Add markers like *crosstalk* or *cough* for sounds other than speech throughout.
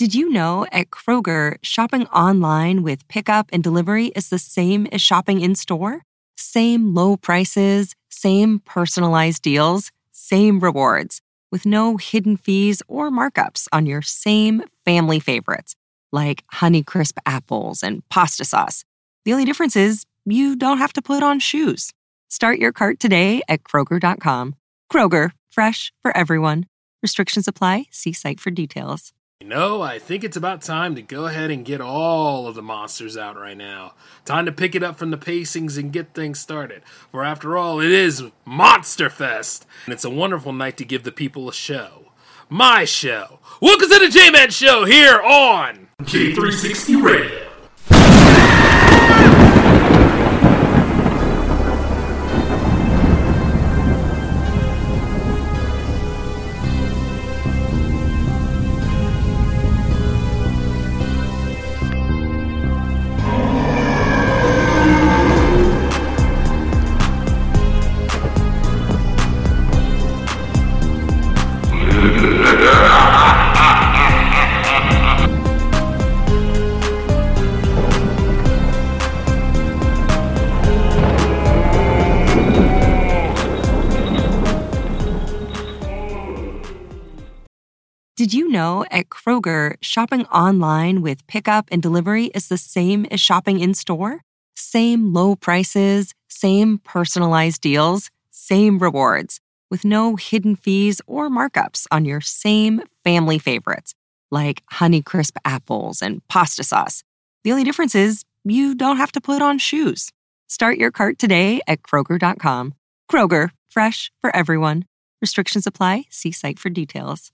Did you know at Kroger, shopping online with pickup and delivery is the same as shopping in store? Same low prices, same personalized deals, same rewards, with no hidden fees or markups on your same family favorites, like Honeycrisp apples and pasta sauce. The only difference is you don't have to put on shoes. Start your cart today at Kroger.com. Kroger, fresh for everyone. Restrictions apply. See site for details. You know, I think it's about time to go ahead and get all of the monsters out right now. Time to pick it up from the pacings and get things started. For after all, it is Monster Fest, and it's a wonderful night to give the people a show. My show. Welcome to the J Man Show here on J360 Radio. Know at Kroger, shopping online with pickup and delivery is the same as shopping in store? Same low prices, same personalized deals, same rewards, with no hidden fees or markups on your same family favorites, like Honeycrisp apples and pasta sauce. The only difference is you don't have to put on shoes. Start your cart today at Kroger.com. Kroger, fresh for everyone. Restrictions apply. See site for details.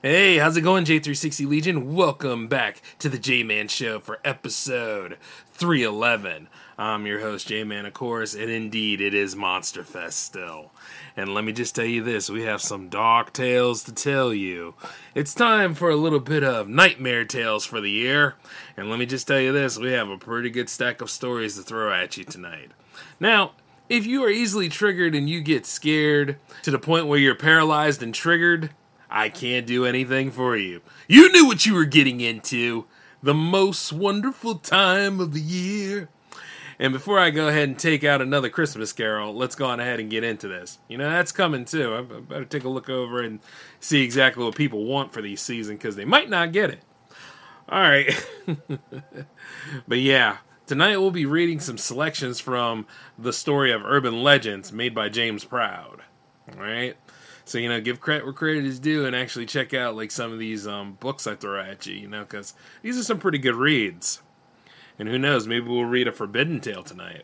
Hey, how's it going, J360 Legion? Welcome back to the J Man Show for episode 311. I'm your host, J Man, of course, and indeed it is Monster Fest still. And let me just tell you this we have some dark tales to tell you. It's time for a little bit of nightmare tales for the year. And let me just tell you this we have a pretty good stack of stories to throw at you tonight. Now, if you are easily triggered and you get scared to the point where you're paralyzed and triggered, I can't do anything for you. You knew what you were getting into. The most wonderful time of the year. And before I go ahead and take out another Christmas carol, let's go on ahead and get into this. You know, that's coming too. I better take a look over and see exactly what people want for these season because they might not get it. All right. *laughs* but yeah, tonight we'll be reading some selections from the story of urban legends made by James Proud. All right. So you know, give credit where credit is due, and actually check out like some of these um, books I throw at you. You know, because these are some pretty good reads. And who knows, maybe we'll read a Forbidden Tale tonight.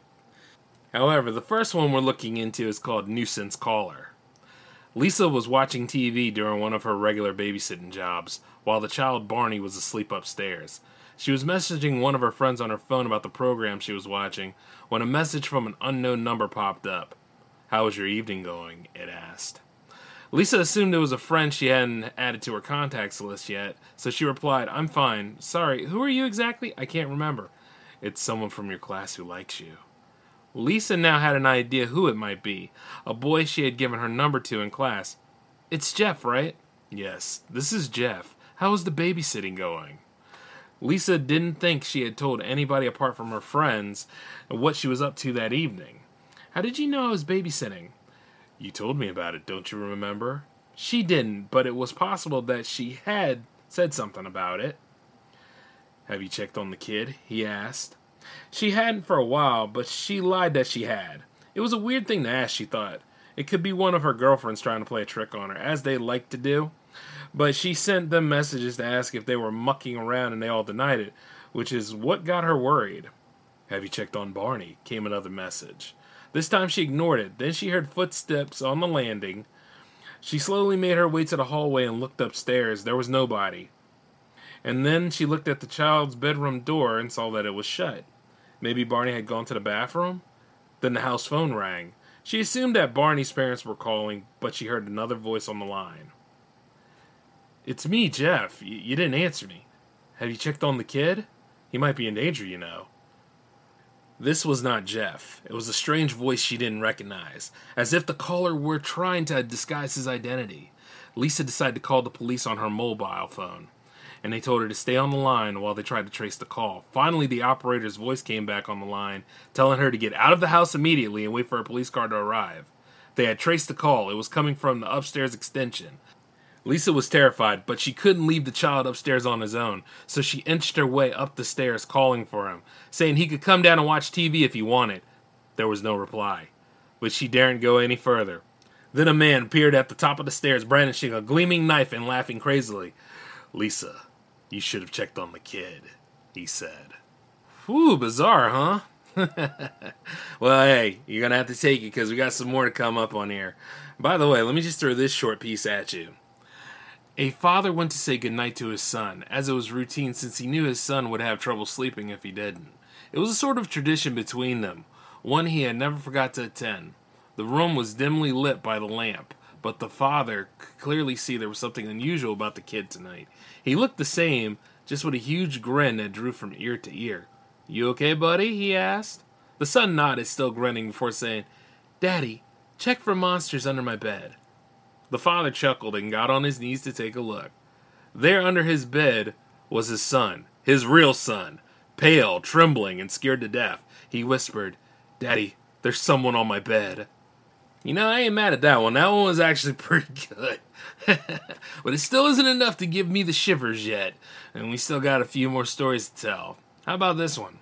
However, the first one we're looking into is called Nuisance Caller. Lisa was watching TV during one of her regular babysitting jobs, while the child Barney was asleep upstairs. She was messaging one of her friends on her phone about the program she was watching when a message from an unknown number popped up. How was your evening going? It asked. Lisa assumed it was a friend she hadn't added to her contacts list yet, so she replied, I'm fine. Sorry, who are you exactly? I can't remember. It's someone from your class who likes you. Lisa now had an idea who it might be a boy she had given her number to in class. It's Jeff, right? Yes, this is Jeff. How is the babysitting going? Lisa didn't think she had told anybody apart from her friends what she was up to that evening. How did you know I was babysitting? You told me about it, don't you remember? She didn't, but it was possible that she had said something about it. Have you checked on the kid? he asked. She hadn't for a while, but she lied that she had. It was a weird thing to ask, she thought. It could be one of her girlfriends trying to play a trick on her, as they like to do. But she sent them messages to ask if they were mucking around and they all denied it, which is what got her worried. Have you checked on Barney? came another message. This time she ignored it. Then she heard footsteps on the landing. She slowly made her way to the hallway and looked upstairs. There was nobody. And then she looked at the child's bedroom door and saw that it was shut. Maybe Barney had gone to the bathroom? Then the house phone rang. She assumed that Barney's parents were calling, but she heard another voice on the line. It's me, Jeff. Y- you didn't answer me. Have you checked on the kid? He might be in danger, you know. This was not Jeff. It was a strange voice she didn't recognize, as if the caller were trying to disguise his identity. Lisa decided to call the police on her mobile phone. and they told her to stay on the line while they tried to trace the call. Finally, the operator's voice came back on the line, telling her to get out of the house immediately and wait for a police car to arrive. They had traced the call, it was coming from the upstairs extension. Lisa was terrified, but she couldn't leave the child upstairs on his own, so she inched her way up the stairs calling for him, saying he could come down and watch TV if he wanted. There was no reply, but she daren't go any further. Then a man appeared at the top of the stairs, brandishing a gleaming knife and laughing crazily. Lisa, you should have checked on the kid, he said. Whew, bizarre, huh? *laughs* well, hey, you're gonna have to take it because we got some more to come up on here. By the way, let me just throw this short piece at you. A father went to say goodnight to his son, as it was routine since he knew his son would have trouble sleeping if he didn't. It was a sort of tradition between them, one he had never forgot to attend. The room was dimly lit by the lamp, but the father could clearly see there was something unusual about the kid tonight. He looked the same, just with a huge grin that drew from ear to ear. You okay, buddy? he asked. The son nodded, still grinning, before saying, Daddy, check for monsters under my bed. The father chuckled and got on his knees to take a look. There under his bed was his son, his real son, pale, trembling, and scared to death. He whispered, Daddy, there's someone on my bed. You know, I ain't mad at that one. That one was actually *laughs* pretty good. *laughs* but it still isn't enough to give me the shivers yet, and we still got a few more stories to tell. How about this one?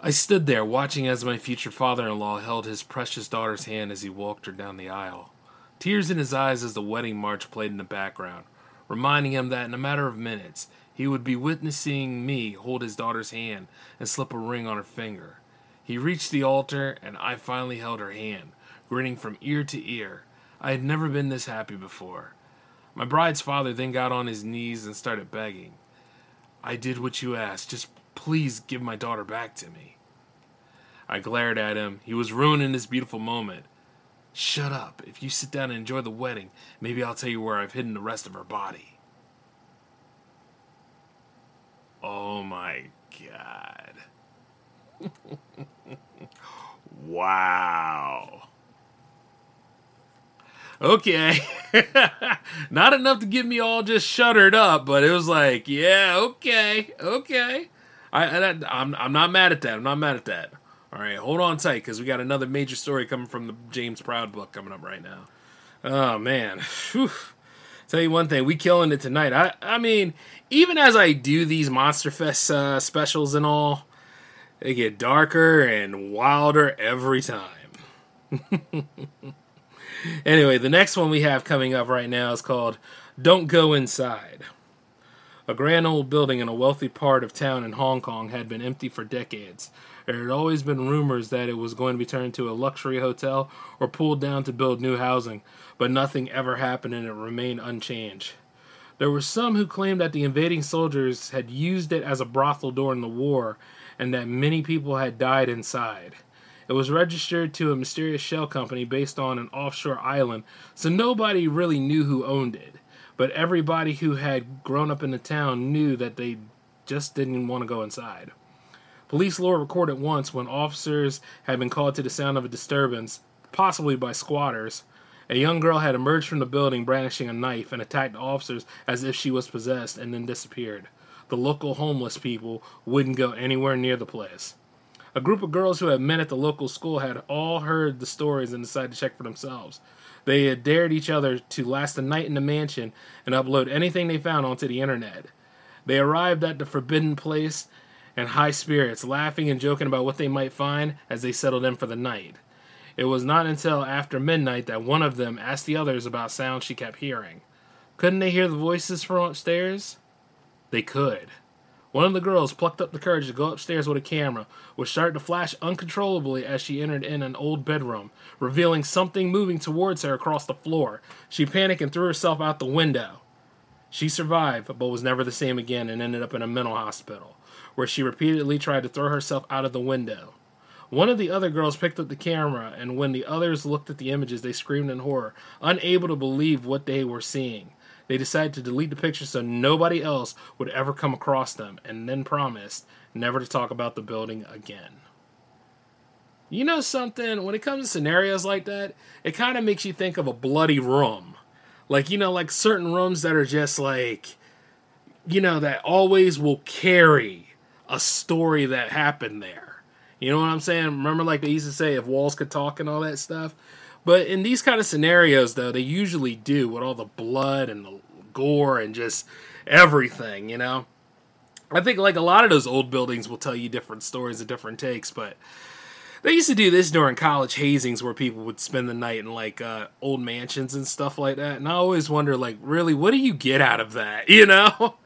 I stood there watching as my future father in law held his precious daughter's hand as he walked her down the aisle tears in his eyes as the wedding march played in the background, reminding him that in a matter of minutes he would be witnessing me hold his daughter's hand and slip a ring on her finger. He reached the altar, and I finally held her hand, grinning from ear to ear. I had never been this happy before. My bride's father then got on his knees and started begging. I did what you asked. Just please give my daughter back to me. I glared at him. He was ruining this beautiful moment. Shut up. If you sit down and enjoy the wedding, maybe I'll tell you where I've hidden the rest of her body. Oh my god. *laughs* wow. Okay. *laughs* Not enough to get me all just shuttered up, but it was like, yeah, okay, okay. I, I I'm I'm not mad at that. I'm not mad at that. All right, hold on tight because we got another major story coming from the James Proud book coming up right now. Oh man, Whew. tell you one thing, we killing it tonight. I I mean, even as I do these Monster Fest uh, specials and all, they get darker and wilder every time. *laughs* anyway, the next one we have coming up right now is called "Don't Go Inside." A grand old building in a wealthy part of town in Hong Kong had been empty for decades. There had always been rumors that it was going to be turned into a luxury hotel or pulled down to build new housing, but nothing ever happened and it remained unchanged. There were some who claimed that the invading soldiers had used it as a brothel during the war and that many people had died inside. It was registered to a mysterious shell company based on an offshore island, so nobody really knew who owned it. But everybody who had grown up in the town knew that they just didn't want to go inside. Police lore recorded once when officers had been called to the sound of a disturbance, possibly by squatters. A young girl had emerged from the building brandishing a knife and attacked the officers as if she was possessed and then disappeared. The local homeless people wouldn't go anywhere near the place. A group of girls who had met at the local school had all heard the stories and decided to check for themselves. They had dared each other to last a night in the mansion and upload anything they found onto the internet. They arrived at the forbidden place and high spirits, laughing and joking about what they might find as they settled in for the night. It was not until after midnight that one of them asked the others about sounds she kept hearing. Couldn't they hear the voices from upstairs? They could. One of the girls plucked up the courage to go upstairs with a camera, which started to flash uncontrollably as she entered in an old bedroom, revealing something moving towards her across the floor. She panicked and threw herself out the window. She survived, but was never the same again and ended up in a mental hospital where she repeatedly tried to throw herself out of the window. One of the other girls picked up the camera, and when the others looked at the images, they screamed in horror, unable to believe what they were seeing. They decided to delete the pictures so nobody else would ever come across them, and then promised never to talk about the building again. You know something? When it comes to scenarios like that, it kind of makes you think of a bloody room. Like, you know, like certain rooms that are just like you know, that always will carry a story that happened there. You know what I'm saying? Remember, like they used to say, if walls could talk and all that stuff? But in these kind of scenarios, though, they usually do with all the blood and the gore and just everything, you know? I think like a lot of those old buildings will tell you different stories and different takes, but they used to do this during college hazings where people would spend the night in like uh, old mansions and stuff like that. And I always wonder, like, really, what do you get out of that? *laughs* You know?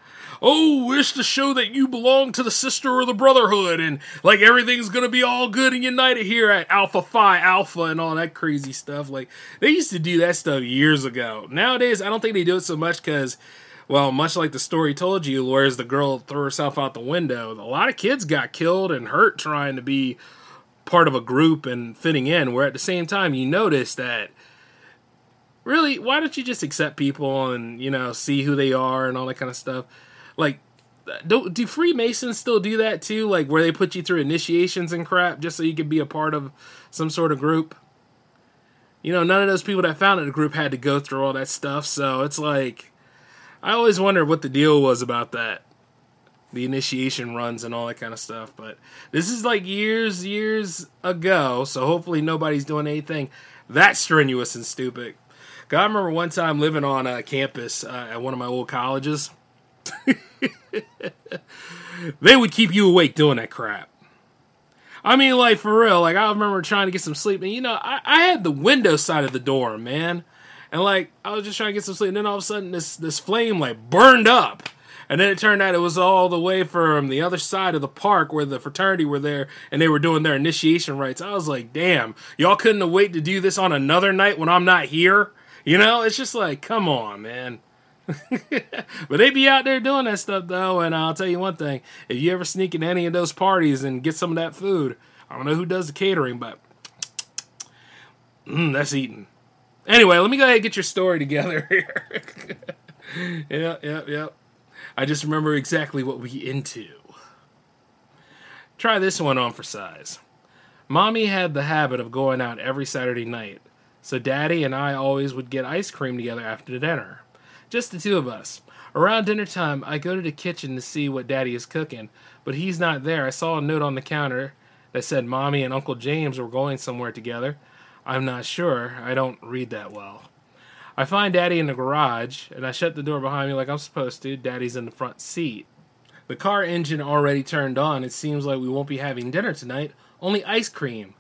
Oh, wish to show that you belong to the sister or the brotherhood, and like everything's gonna be all good and united here at Alpha Phi Alpha and all that crazy stuff. Like they used to do that stuff years ago. Nowadays, I don't think they do it so much because. Well, much like the story told you, whereas the girl threw herself out the window, a lot of kids got killed and hurt trying to be part of a group and fitting in. Where at the same time, you notice that really, why don't you just accept people and you know see who they are and all that kind of stuff? Like, do do Freemasons still do that too? Like where they put you through initiations and crap just so you could be a part of some sort of group. You know, none of those people that founded the group had to go through all that stuff, so it's like I always wonder what the deal was about that. The initiation runs and all that kind of stuff. But this is like years, years ago, so hopefully nobody's doing anything that strenuous and stupid. God, I remember one time living on a campus uh, at one of my old colleges *laughs* they would keep you awake doing that crap. I mean, like for real. Like I remember trying to get some sleep, and you know, I, I had the window side of the door, man, and like I was just trying to get some sleep, and then all of a sudden this this flame like burned up, and then it turned out it was all the way from the other side of the park where the fraternity were there, and they were doing their initiation rites. I was like, damn, y'all couldn't have wait to do this on another night when I'm not here. You know, it's just like, come on, man. *laughs* but they be out there doing that stuff though, and I'll tell you one thing: if you ever sneak in any of those parties and get some of that food, I don't know who does the catering, but mm, that's eating. Anyway, let me go ahead and get your story together *laughs* here. yeah, yeah, yeah. I just remember exactly what we into. Try this one on for size. Mommy had the habit of going out every Saturday night, so Daddy and I always would get ice cream together after dinner. Just the two of us. Around dinner time, I go to the kitchen to see what Daddy is cooking, but he's not there. I saw a note on the counter that said Mommy and Uncle James were going somewhere together. I'm not sure. I don't read that well. I find Daddy in the garage, and I shut the door behind me like I'm supposed to. Daddy's in the front seat. The car engine already turned on. It seems like we won't be having dinner tonight, only ice cream.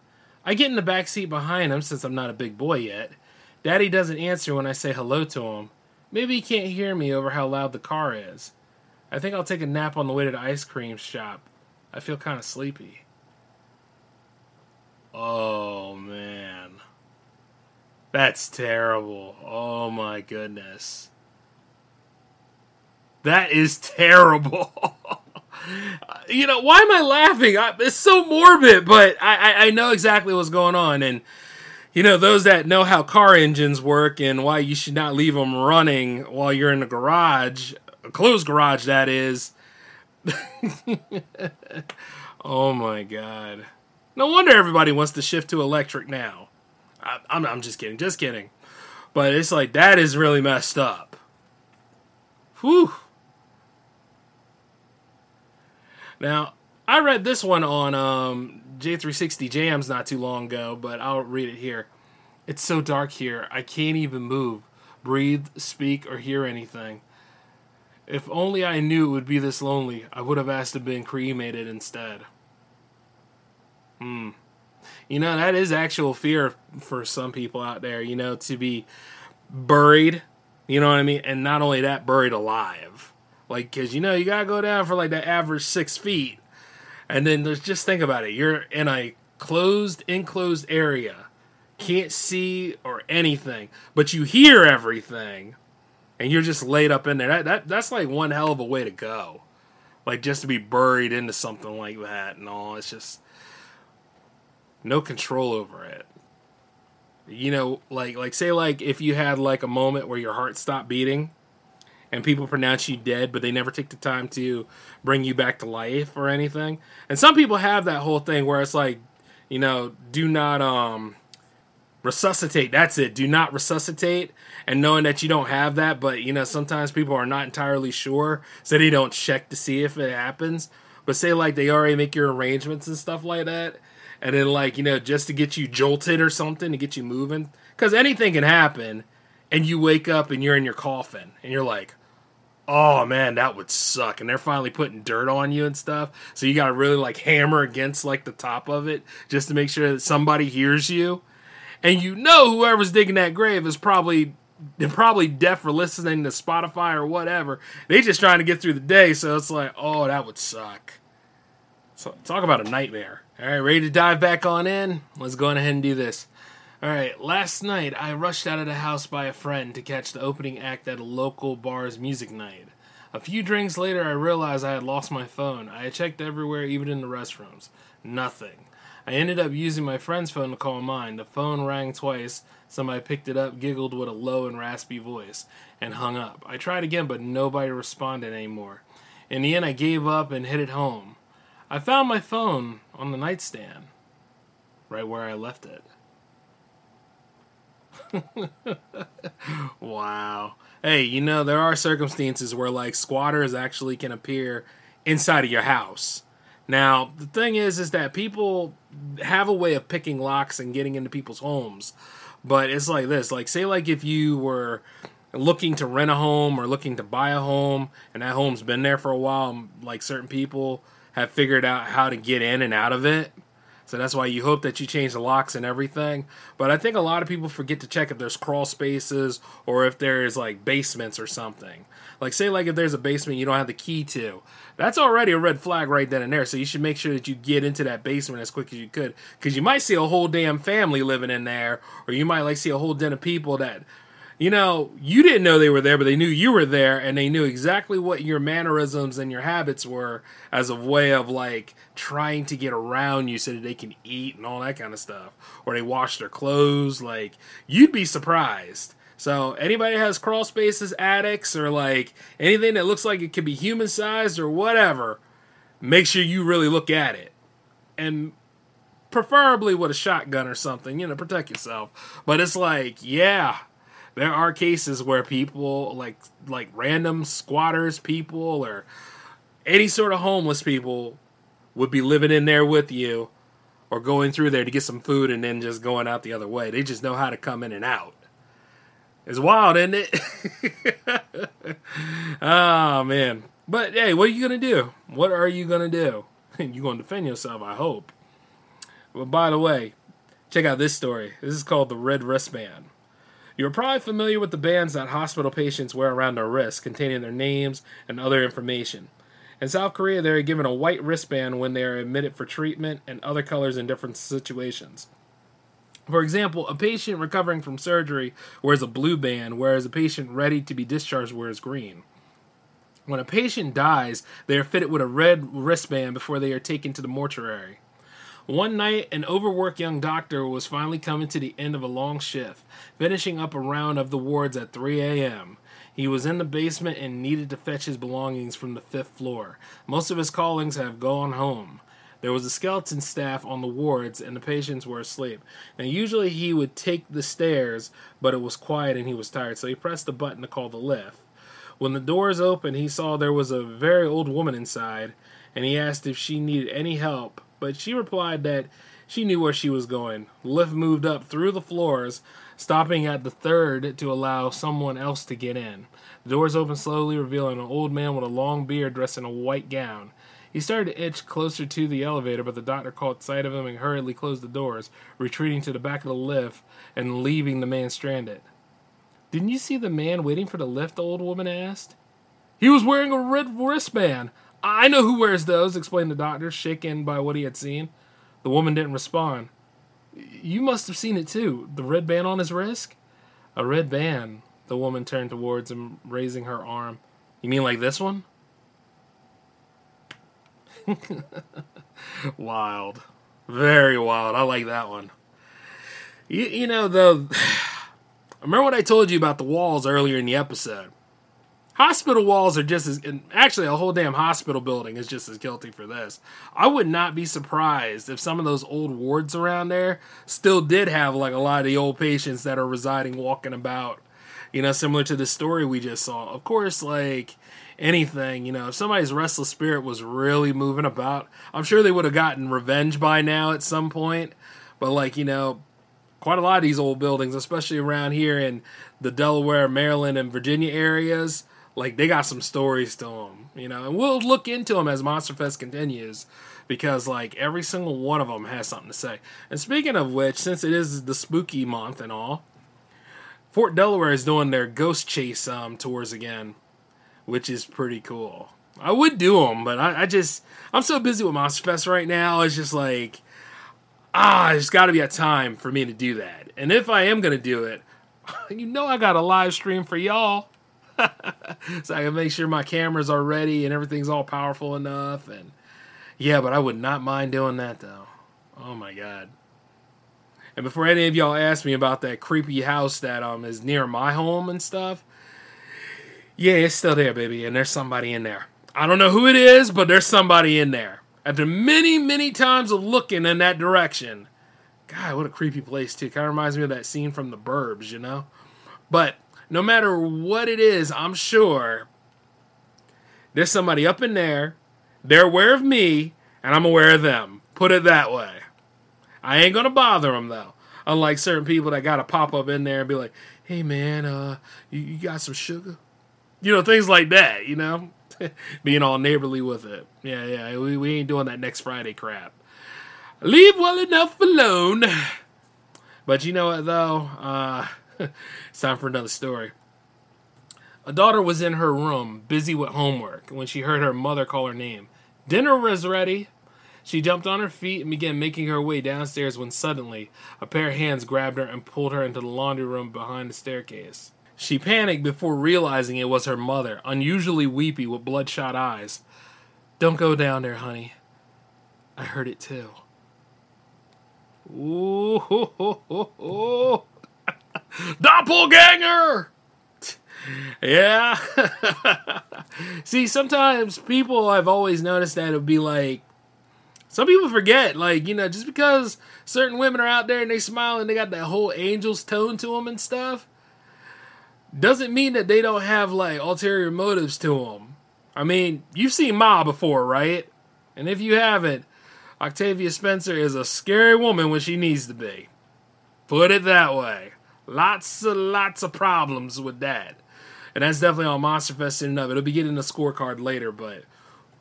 I get in the back seat behind him since I'm not a big boy yet. Daddy doesn't answer when I say hello to him. Maybe he can't hear me over how loud the car is. I think I'll take a nap on the way to the ice cream shop. I feel kind of sleepy. Oh, man. That's terrible. Oh, my goodness. That is terrible. *laughs* you know, why am I laughing? I, it's so morbid, but I, I, I know exactly what's going on. And you know, those that know how car engines work and why you should not leave them running while you're in the garage, a closed garage, that is. *laughs* oh my god. No wonder everybody wants to shift to electric now. I, I'm, I'm just kidding, just kidding. But it's like, that is really messed up. Whew. Now, I read this one on um, J360 Jams not too long ago, but I'll read it here. It's so dark here, I can't even move, breathe, speak, or hear anything. If only I knew it would be this lonely, I would have asked to be cremated instead. Hmm. You know, that is actual fear for some people out there, you know, to be buried, you know what I mean? And not only that, buried alive. Like, because, you know, you got to go down for like the average six feet and then just think about it. You're in a closed, enclosed area, can't see or anything, but you hear everything, and you're just laid up in there. That, that that's like one hell of a way to go. Like just to be buried into something like that and all. It's just no control over it. You know, like like say like if you had like a moment where your heart stopped beating and people pronounce you dead, but they never take the time to bring you back to life or anything. And some people have that whole thing where it's like, you know, do not um resuscitate. That's it. Do not resuscitate. And knowing that you don't have that, but you know, sometimes people are not entirely sure, so they don't check to see if it happens. But say like they already make your arrangements and stuff like that, and then like you know just to get you jolted or something to get you moving, because anything can happen, and you wake up and you're in your coffin and you're like, oh man, that would suck. And they're finally putting dirt on you and stuff. So you got to really like hammer against like the top of it just to make sure that somebody hears you. And you know whoever's digging that grave is probably they're probably deaf for listening to Spotify or whatever. They just trying to get through the day, so it's like, oh, that would suck. So talk about a nightmare. All right, ready to dive back on in? Let's go ahead and do this. All right, last night I rushed out of the house by a friend to catch the opening act at a local bar's music night. A few drinks later, I realized I had lost my phone. I had checked everywhere, even in the restrooms. Nothing. I ended up using my friend's phone to call mine. The phone rang twice. Somebody picked it up, giggled with a low and raspy voice, and hung up. I tried again, but nobody responded anymore. In the end, I gave up and headed home. I found my phone on the nightstand, right where I left it. *laughs* wow. Hey, you know, there are circumstances where, like, squatters actually can appear inside of your house. Now, the thing is, is that people have a way of picking locks and getting into people's homes. But it's like this like, say, like, if you were looking to rent a home or looking to buy a home and that home's been there for a while, like, certain people have figured out how to get in and out of it. So that's why you hope that you change the locks and everything. But I think a lot of people forget to check if there's crawl spaces or if there's like basements or something. Like say like if there's a basement you don't have the key to. That's already a red flag right then and there. So you should make sure that you get into that basement as quick as you could cuz you might see a whole damn family living in there or you might like see a whole den of people that you know, you didn't know they were there, but they knew you were there, and they knew exactly what your mannerisms and your habits were as a way of like trying to get around you so that they can eat and all that kind of stuff. Or they wash their clothes. Like, you'd be surprised. So, anybody has crawl spaces, attics, or like anything that looks like it could be human sized or whatever, make sure you really look at it. And preferably with a shotgun or something, you know, protect yourself. But it's like, yeah, there are cases where people like like random squatters people or any sort of homeless people would be living in there with you or going through there to get some food and then just going out the other way. They just know how to come in and out. It's wild, isn't it? oh *laughs* man. But hey, what are you gonna do? What are you gonna do? *laughs* You're gonna defend yourself, I hope. But by the way, check out this story. This is called the Red Wristband. You're probably familiar with the bands that hospital patients wear around their wrists, containing their names and other information. In South Korea, they are given a white wristband when they are admitted for treatment, and other colors in different situations. For example, a patient recovering from surgery wears a blue band, whereas a patient ready to be discharged wears green. When a patient dies, they are fitted with a red wristband before they are taken to the mortuary. One night, an overworked young doctor was finally coming to the end of a long shift, finishing up a round of the wards at 3 a.m. He was in the basement and needed to fetch his belongings from the fifth floor. Most of his callings have gone home. There was a skeleton staff on the wards, and the patients were asleep. Now, usually he would take the stairs, but it was quiet and he was tired, so he pressed the button to call the lift. When the doors opened, he saw there was a very old woman inside, and he asked if she needed any help but she replied that she knew where she was going. Lift moved up through the floors, stopping at the third to allow someone else to get in. The doors opened slowly, revealing an old man with a long beard dressed in a white gown. He started to itch closer to the elevator, but the doctor caught sight of him and hurriedly closed the doors, retreating to the back of the lift and leaving the man stranded. Didn't you see the man waiting for the lift? the old woman asked. He was wearing a red wristband. I know who wears those, explained the doctor, shaken by what he had seen. The woman didn't respond. You must have seen it too. The red band on his wrist? A red band. The woman turned towards him, raising her arm. You mean like this one? *laughs* wild. Very wild. I like that one. You, you know, the. *sighs* Remember what I told you about the walls earlier in the episode? Hospital walls are just as, actually, a whole damn hospital building is just as guilty for this. I would not be surprised if some of those old wards around there still did have like a lot of the old patients that are residing, walking about, you know, similar to the story we just saw. Of course, like anything, you know, if somebody's restless spirit was really moving about, I'm sure they would have gotten revenge by now at some point. But like, you know, quite a lot of these old buildings, especially around here in the Delaware, Maryland, and Virginia areas, like they got some stories to them, you know, and we'll look into them as Monster Fest continues because like every single one of them has something to say. And speaking of which, since it is the spooky month and all, Fort Delaware is doing their ghost chase um, tours again, which is pretty cool. I would do them, but I, I just I'm so busy with Monster Fest right now. It's just like ah, there's got to be a time for me to do that. And if I am gonna do it, *laughs* you know I got a live stream for y'all. *laughs* so I can make sure my cameras are ready and everything's all powerful enough. And yeah, but I would not mind doing that though. Oh my god. And before any of y'all ask me about that creepy house that um is near my home and stuff, yeah, it's still there, baby, and there's somebody in there. I don't know who it is, but there's somebody in there. After many, many times of looking in that direction, God, what a creepy place too. Kind of reminds me of that scene from The Burbs, you know. But no matter what it is, I'm sure there's somebody up in there. They're aware of me, and I'm aware of them. Put it that way. I ain't gonna bother them though. Unlike certain people that gotta pop up in there and be like, "Hey man, uh, you, you got some sugar?" You know, things like that. You know, *laughs* being all neighborly with it. Yeah, yeah. We we ain't doing that next Friday crap. Leave well enough alone. But you know what though? Uh, it's *laughs* time for another story. A daughter was in her room, busy with homework, when she heard her mother call her name. Dinner was ready. She jumped on her feet and began making her way downstairs when suddenly a pair of hands grabbed her and pulled her into the laundry room behind the staircase. She panicked before realizing it was her mother, unusually weepy with bloodshot eyes. Don't go down there, honey. I heard it too. Ooh, ho, ho, ho. Doppelganger! Yeah. *laughs* See, sometimes people I've always noticed that it would be like some people forget, like, you know, just because certain women are out there and they smile and they got that whole angel's tone to them and stuff, doesn't mean that they don't have like ulterior motives to them. I mean, you've seen Ma before, right? And if you haven't, Octavia Spencer is a scary woman when she needs to be. Put it that way. Lots of lots of problems with that. And that's definitely on Monster Fest in and of it. It'll be getting a scorecard later, but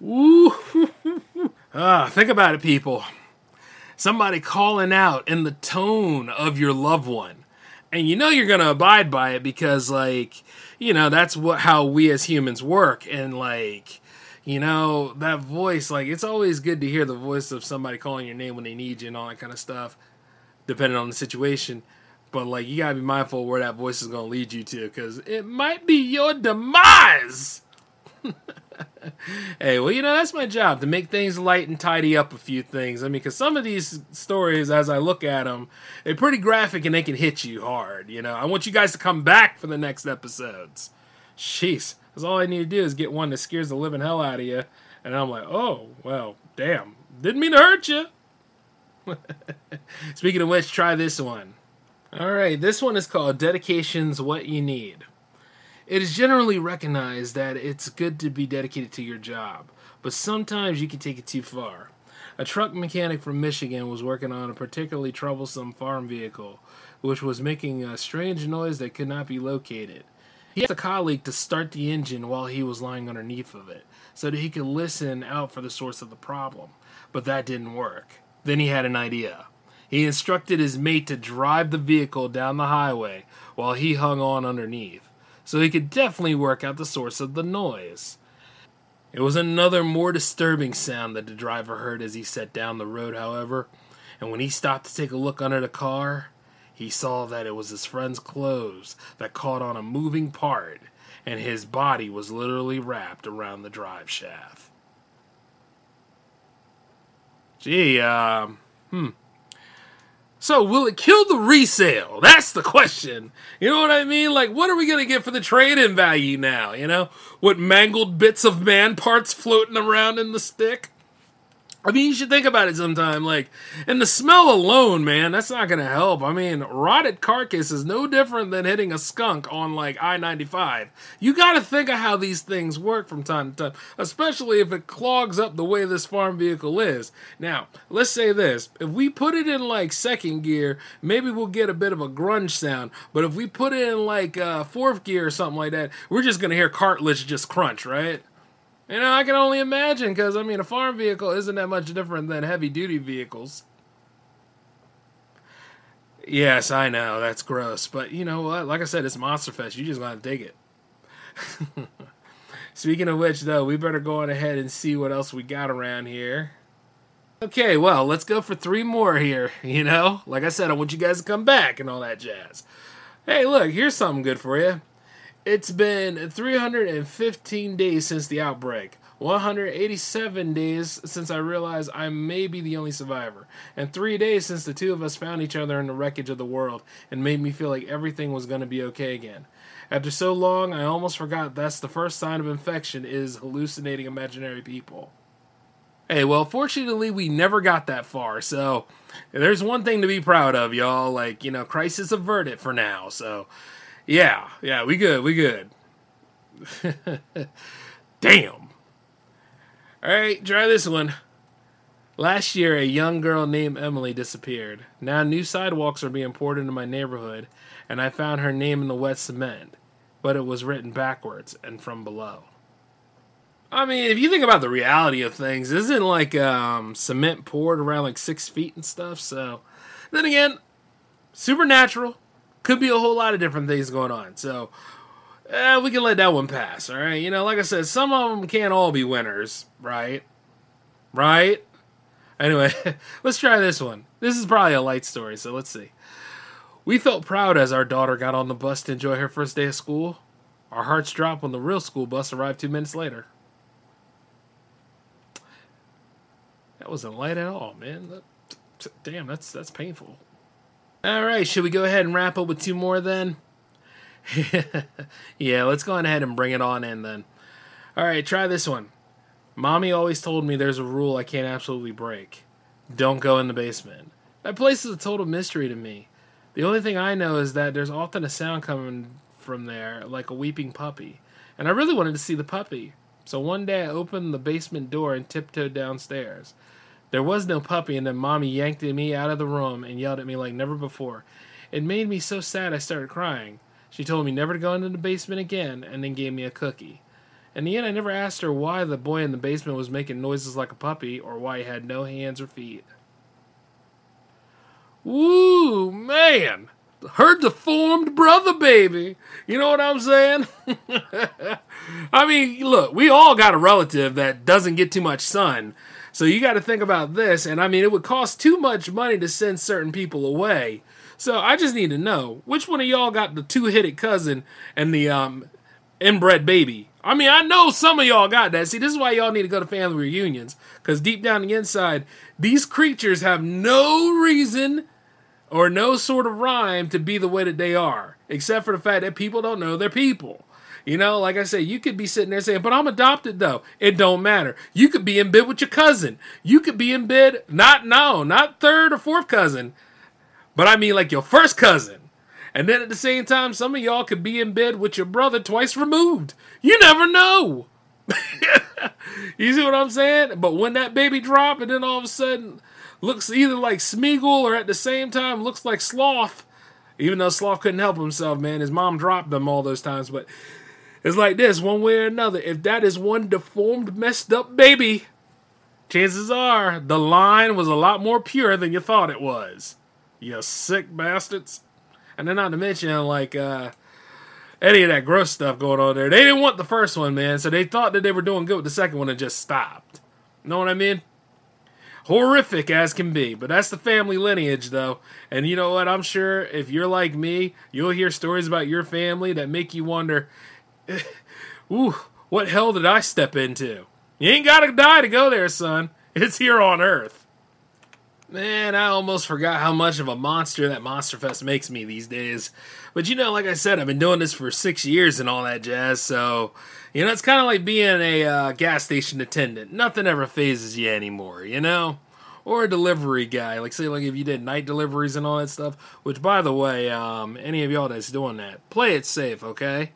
ooh, ah, think about it, people. Somebody calling out in the tone of your loved one, and you know you're gonna abide by it because, like, you know that's what how we as humans work, and like, you know that voice, like, it's always good to hear the voice of somebody calling your name when they need you and all that kind of stuff, depending on the situation. But like, you gotta be mindful where that voice is gonna lead you to, because it might be your demise. *laughs* hey, well, you know that's my job to make things light and tidy up a few things. I mean, because some of these stories, as I look at them, they're pretty graphic and they can hit you hard. You know, I want you guys to come back for the next episodes. Jeez, because all I need to do is get one that scares the living hell out of you, and I'm like, oh well, damn, didn't mean to hurt you. *laughs* Speaking of which, try this one. All right, this one is called Dedications What You Need. It is generally recognized that it's good to be dedicated to your job, but sometimes you can take it too far. A truck mechanic from Michigan was working on a particularly troublesome farm vehicle, which was making a strange noise that could not be located. He asked a colleague to start the engine while he was lying underneath of it, so that he could listen out for the source of the problem, but that didn't work. Then he had an idea. He instructed his mate to drive the vehicle down the highway while he hung on underneath, so he could definitely work out the source of the noise. It was another more disturbing sound that the driver heard as he set down the road, however, and when he stopped to take a look under the car, he saw that it was his friend's clothes that caught on a moving part, and his body was literally wrapped around the drive shaft. Gee, um, hmm. So, will it kill the resale? That's the question. You know what I mean? Like, what are we going to get for the trade in value now? You know? What mangled bits of man parts floating around in the stick? I mean, you should think about it sometime. Like, and the smell alone, man, that's not going to help. I mean, rotted carcass is no different than hitting a skunk on like I 95. You got to think of how these things work from time to time, especially if it clogs up the way this farm vehicle is. Now, let's say this if we put it in like second gear, maybe we'll get a bit of a grunge sound. But if we put it in like uh, fourth gear or something like that, we're just going to hear cartilage just crunch, right? You know, I can only imagine because I mean, a farm vehicle isn't that much different than heavy duty vehicles. Yes, I know that's gross, but you know what? Like I said, it's Monster Fest. You just gotta dig it. *laughs* Speaking of which, though, we better go on ahead and see what else we got around here. Okay, well, let's go for three more here. *laughs* You know, like I said, I want you guys to come back and all that jazz. Hey, look, here's something good for you. It's been 315 days since the outbreak. 187 days since I realized I may be the only survivor, and three days since the two of us found each other in the wreckage of the world and made me feel like everything was going to be okay again. After so long, I almost forgot that's the first sign of infection is hallucinating imaginary people. Hey, well, fortunately, we never got that far, so there's one thing to be proud of, y'all. Like, you know, crisis averted for now, so yeah, yeah, we good, we good. *laughs* Damn. All right, try this one. Last year, a young girl named Emily disappeared. Now, new sidewalks are being poured into my neighborhood, and I found her name in the wet cement, but it was written backwards and from below. I mean, if you think about the reality of things, isn't like um, cement poured around like six feet and stuff? So, then again, supernatural could be a whole lot of different things going on. So eh, we can let that one pass. All right. You know, like I said, some of them can't all be winners, right? Right. Anyway, *laughs* let's try this one. This is probably a light story, so let's see. We felt proud as our daughter got on the bus to enjoy her first day of school. Our hearts dropped when the real school bus arrived two minutes later. That wasn't light at all, man. That, damn, that's that's painful. All right, should we go ahead and wrap up with two more then? *laughs* yeah, let's go ahead and bring it on in then. All right, try this one. Mommy always told me there's a rule I can't absolutely break. Don't go in the basement. That place is a total mystery to me. The only thing I know is that there's often a sound coming from there, like a weeping puppy. And I really wanted to see the puppy. So one day I opened the basement door and tiptoed downstairs. There was no puppy, and then mommy yanked me out of the room and yelled at me like never before. It made me so sad I started crying. She told me never to go into the basement again and then gave me a cookie. In the end, I never asked her why the boy in the basement was making noises like a puppy or why he had no hands or feet. Woo, man! Her deformed brother, baby. You know what I'm saying? *laughs* I mean, look, we all got a relative that doesn't get too much sun. So you got to think about this. And I mean, it would cost too much money to send certain people away. So I just need to know which one of y'all got the two headed cousin and the um, inbred baby. I mean, I know some of y'all got that. See, this is why y'all need to go to family reunions. Because deep down the inside, these creatures have no reason or no sort of rhyme to be the way that they are, except for the fact that people don't know they're people. You know, like I say, you could be sitting there saying, but I'm adopted though. It don't matter. You could be in bed with your cousin. You could be in bed, not no, not third or fourth cousin, but I mean like your first cousin. And then at the same time, some of y'all could be in bed with your brother twice removed. You never know. *laughs* you see what I'm saying? But when that baby drop and then all of a sudden looks either like Smeagol or at the same time looks like Sloth, even though Sloth couldn't help himself, man. His mom dropped him all those times, but it's like this, one way or another. If that is one deformed, messed up baby, chances are the line was a lot more pure than you thought it was. You sick bastards. And then not to mention, like, uh, any of that gross stuff going on there. They didn't want the first one, man, so they thought that they were doing good with the second one and just stopped. Know what I mean? Horrific as can be, but that's the family lineage, though. And you know what? I'm sure if you're like me, you'll hear stories about your family that make you wonder *laughs* Ooh, what hell did I step into? You ain't gotta die to go there, son. It's here on Earth. Man, I almost forgot how much of a monster that Monsterfest makes me these days. But you know, like I said, I've been doing this for six years and all that jazz, so you know, it's kind of like being a uh, gas station attendant. Nothing ever phases you anymore, you know? Or a delivery guy, like say, like if you did night deliveries and all that stuff. Which, by the way, um, any of y'all that's doing that, play it safe, okay?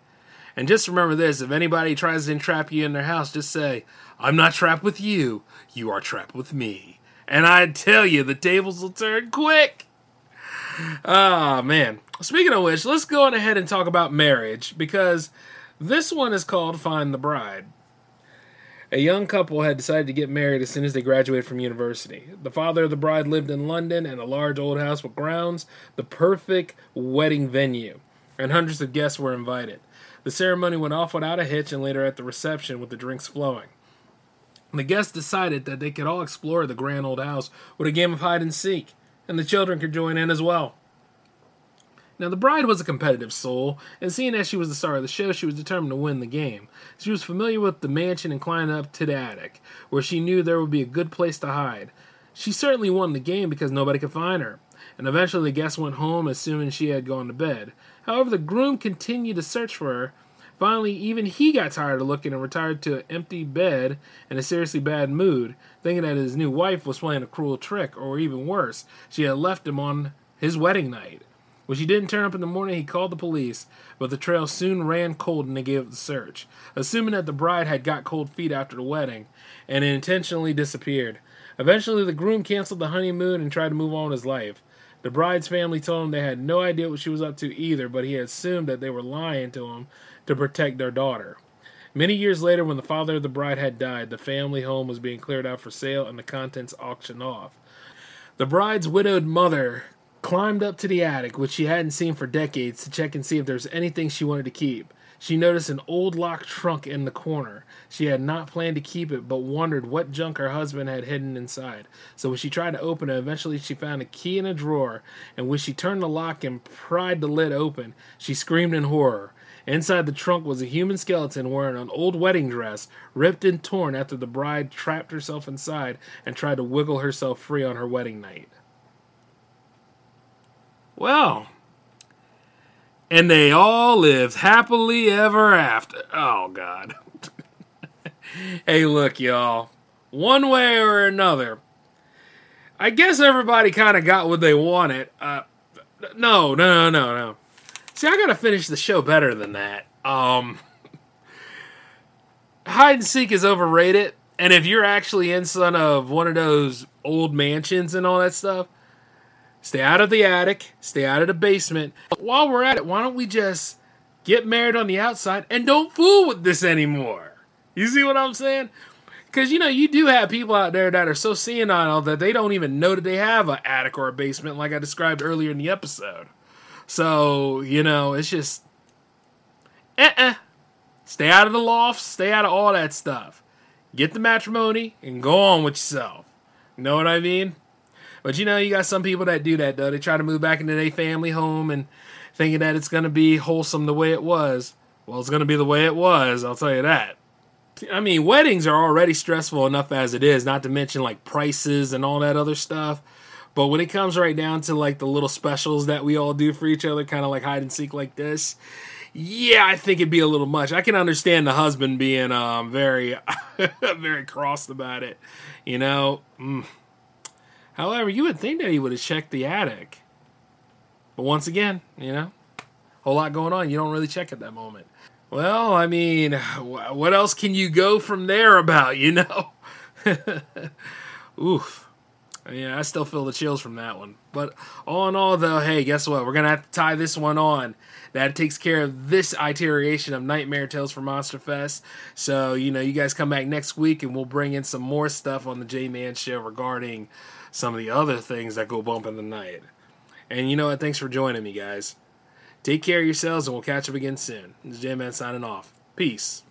And just remember this: if anybody tries to entrap you in their house, just say, "I'm not trapped with you. You are trapped with me." And I tell you, the tables will turn quick. Ah, oh, man. Speaking of which, let's go on ahead and talk about marriage because this one is called Find the Bride. A young couple had decided to get married as soon as they graduated from university. The father of the bride lived in London in a large old house with grounds, the perfect wedding venue, and hundreds of guests were invited. The ceremony went off without a hitch and later at the reception with the drinks flowing. The guests decided that they could all explore the grand old house with a game of hide and seek, and the children could join in as well. Now, the bride was a competitive soul, and seeing as she was the star of the show, she was determined to win the game. She was familiar with the mansion and climbed up to the attic, where she knew there would be a good place to hide. She certainly won the game because nobody could find her, and eventually the guests went home as soon as she had gone to bed. However, the groom continued to search for her, Finally, even he got tired of looking and retired to an empty bed in a seriously bad mood, thinking that his new wife was playing a cruel trick, or even worse, she had left him on his wedding night. When she didn't turn up in the morning, he called the police, but the trail soon ran cold and they gave up the search, assuming that the bride had got cold feet after the wedding and intentionally disappeared. Eventually, the groom canceled the honeymoon and tried to move on with his life. The bride's family told him they had no idea what she was up to either, but he assumed that they were lying to him to protect their daughter. Many years later, when the father of the bride had died, the family home was being cleared out for sale and the contents auctioned off. The bride's widowed mother climbed up to the attic, which she hadn't seen for decades, to check and see if there was anything she wanted to keep. She noticed an old locked trunk in the corner. She had not planned to keep it, but wondered what junk her husband had hidden inside. So when she tried to open it, eventually she found a key in a drawer, and when she turned the lock and pried the lid open, she screamed in horror. Inside the trunk was a human skeleton wearing an old wedding dress, ripped and torn after the bride trapped herself inside and tried to wiggle herself free on her wedding night. Well, and they all lived happily ever after. Oh, God. *laughs* hey, look, y'all. One way or another, I guess everybody kind of got what they wanted. Uh, no, no, no, no. See, I gotta finish the show better than that. Um, hide and seek is overrated, and if you're actually in some of one of those old mansions and all that stuff, stay out of the attic, stay out of the basement. But While we're at it, why don't we just get married on the outside and don't fool with this anymore? You see what I'm saying? Because you know you do have people out there that are so senile that they don't even know that they have an attic or a basement, like I described earlier in the episode. So, you know, it's just uh-uh. Stay out of the lofts, stay out of all that stuff. Get the matrimony and go on with yourself. Know what I mean? But you know, you got some people that do that though. They try to move back into their family home and thinking that it's gonna be wholesome the way it was. Well, it's gonna be the way it was, I'll tell you that. I mean, weddings are already stressful enough as it is, not to mention like prices and all that other stuff. But when it comes right down to like the little specials that we all do for each other, kind of like hide and seek like this, yeah, I think it'd be a little much. I can understand the husband being um, very, *laughs* very crossed about it. You know. Mm. However, you would think that he would have checked the attic. But once again, you know, whole lot going on. You don't really check at that moment. Well, I mean, what else can you go from there about? You know. *laughs* Oof. Yeah, I still feel the chills from that one. But all in all, though, hey, guess what? We're gonna have to tie this one on. That takes care of this iteration of Nightmare Tales for Monster Fest. So you know, you guys come back next week, and we'll bring in some more stuff on the J Man Show regarding some of the other things that go bump in the night. And you know what? Thanks for joining me, guys. Take care of yourselves, and we'll catch up again soon. This is J Man signing off. Peace.